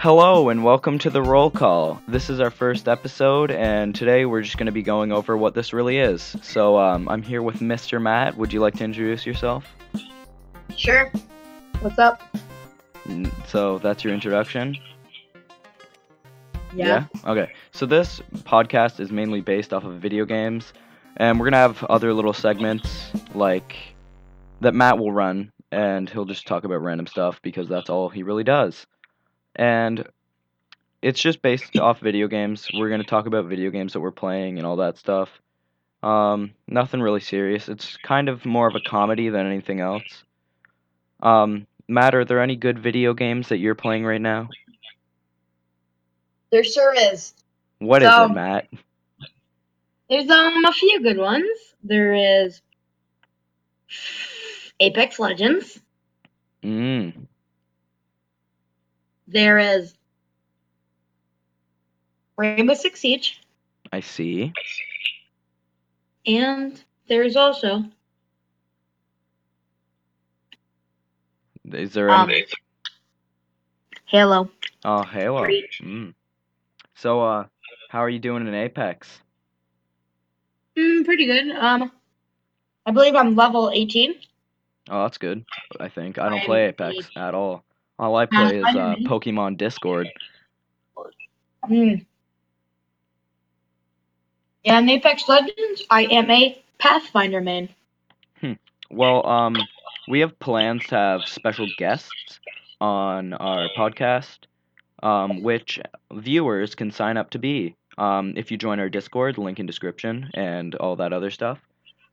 Hello and welcome to the roll call. This is our first episode, and today we're just going to be going over what this really is. So, um, I'm here with Mr. Matt. Would you like to introduce yourself? Sure. What's up? So, that's your introduction? Yeah. Okay. So, this podcast is mainly based off of video games, and we're going to have other little segments like that Matt will run, and he'll just talk about random stuff because that's all he really does. And it's just based off video games. We're going to talk about video games that we're playing and all that stuff. Um, nothing really serious. It's kind of more of a comedy than anything else. Um, Matt, are there any good video games that you're playing right now? There sure is. What is So- it, Matt? There's um a few good ones. There is Apex Legends. Mm, There is Rainbow Six Siege, I see. and there's also Is there um any? Halo. Oh, Halo. Mm. So, uh, how are you doing in Apex? Mm, pretty good. Um, I believe I'm level 18. Oh, that's good. I think I don't I'm play Apex at all. All I play is uh. Pokemon Discord. Mm. Yeah, in Apex Legends, I am a Pathfinder main. Well, um, we have plans to have special guests on our podcast, um, which viewers can sign up to be. Um, if you join our Discord, link in description, and all that other stuff,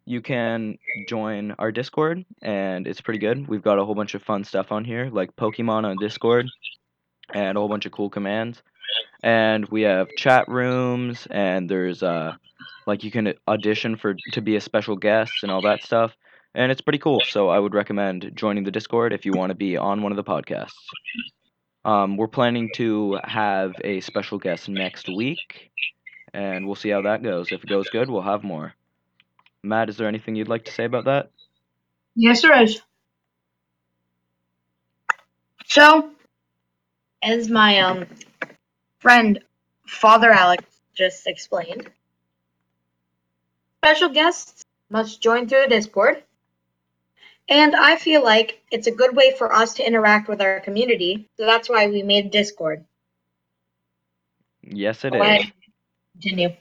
you can join our Discord, and it's pretty good. We've got a whole bunch of fun stuff on here, like Pokemon on Discord, and a whole bunch of cool commands. And we have chat rooms, and there's uh, like you can audition for to be a special guest and all that stuff and it's pretty cool. So I would recommend joining the Discord if you want to be on one of the podcasts. Um, we're planning to have a special guest next week, and we'll see how that goes. If it goes good, we'll have more. Matt, is there anything you'd like to say about that? Yes, there is. So, as my um friend Father Alex just explained, special guests must join through the Discord. And I feel like it's a good way for us to interact with our community, so that's why we made Discord. Yes, it Go is. Continue.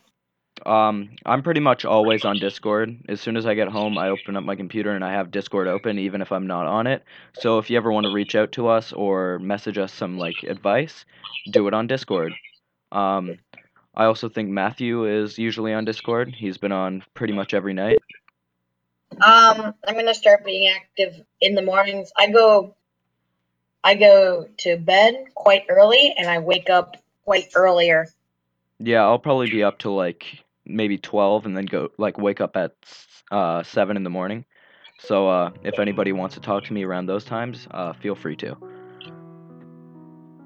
Um, I'm pretty much always on Discord. As soon as I get home, I open up my computer and I have Discord open, even if I'm not on it. So if you ever want to reach out to us or message us some like advice, do it on Discord. Um, I also think Matthew is usually on Discord. He's been on pretty much every night. Um, I'm gonna start being active in the mornings. I go, I go to bed quite early, and I wake up quite earlier. Yeah, I'll probably be up to like maybe 12 and then go like wake up at uh 7 in the morning. So uh if anybody wants to talk to me around those times, uh feel free to.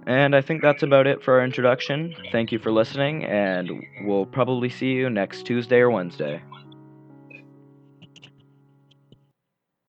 And I think that's about it for our introduction. Thank you for listening and we'll probably see you next Tuesday or Wednesday.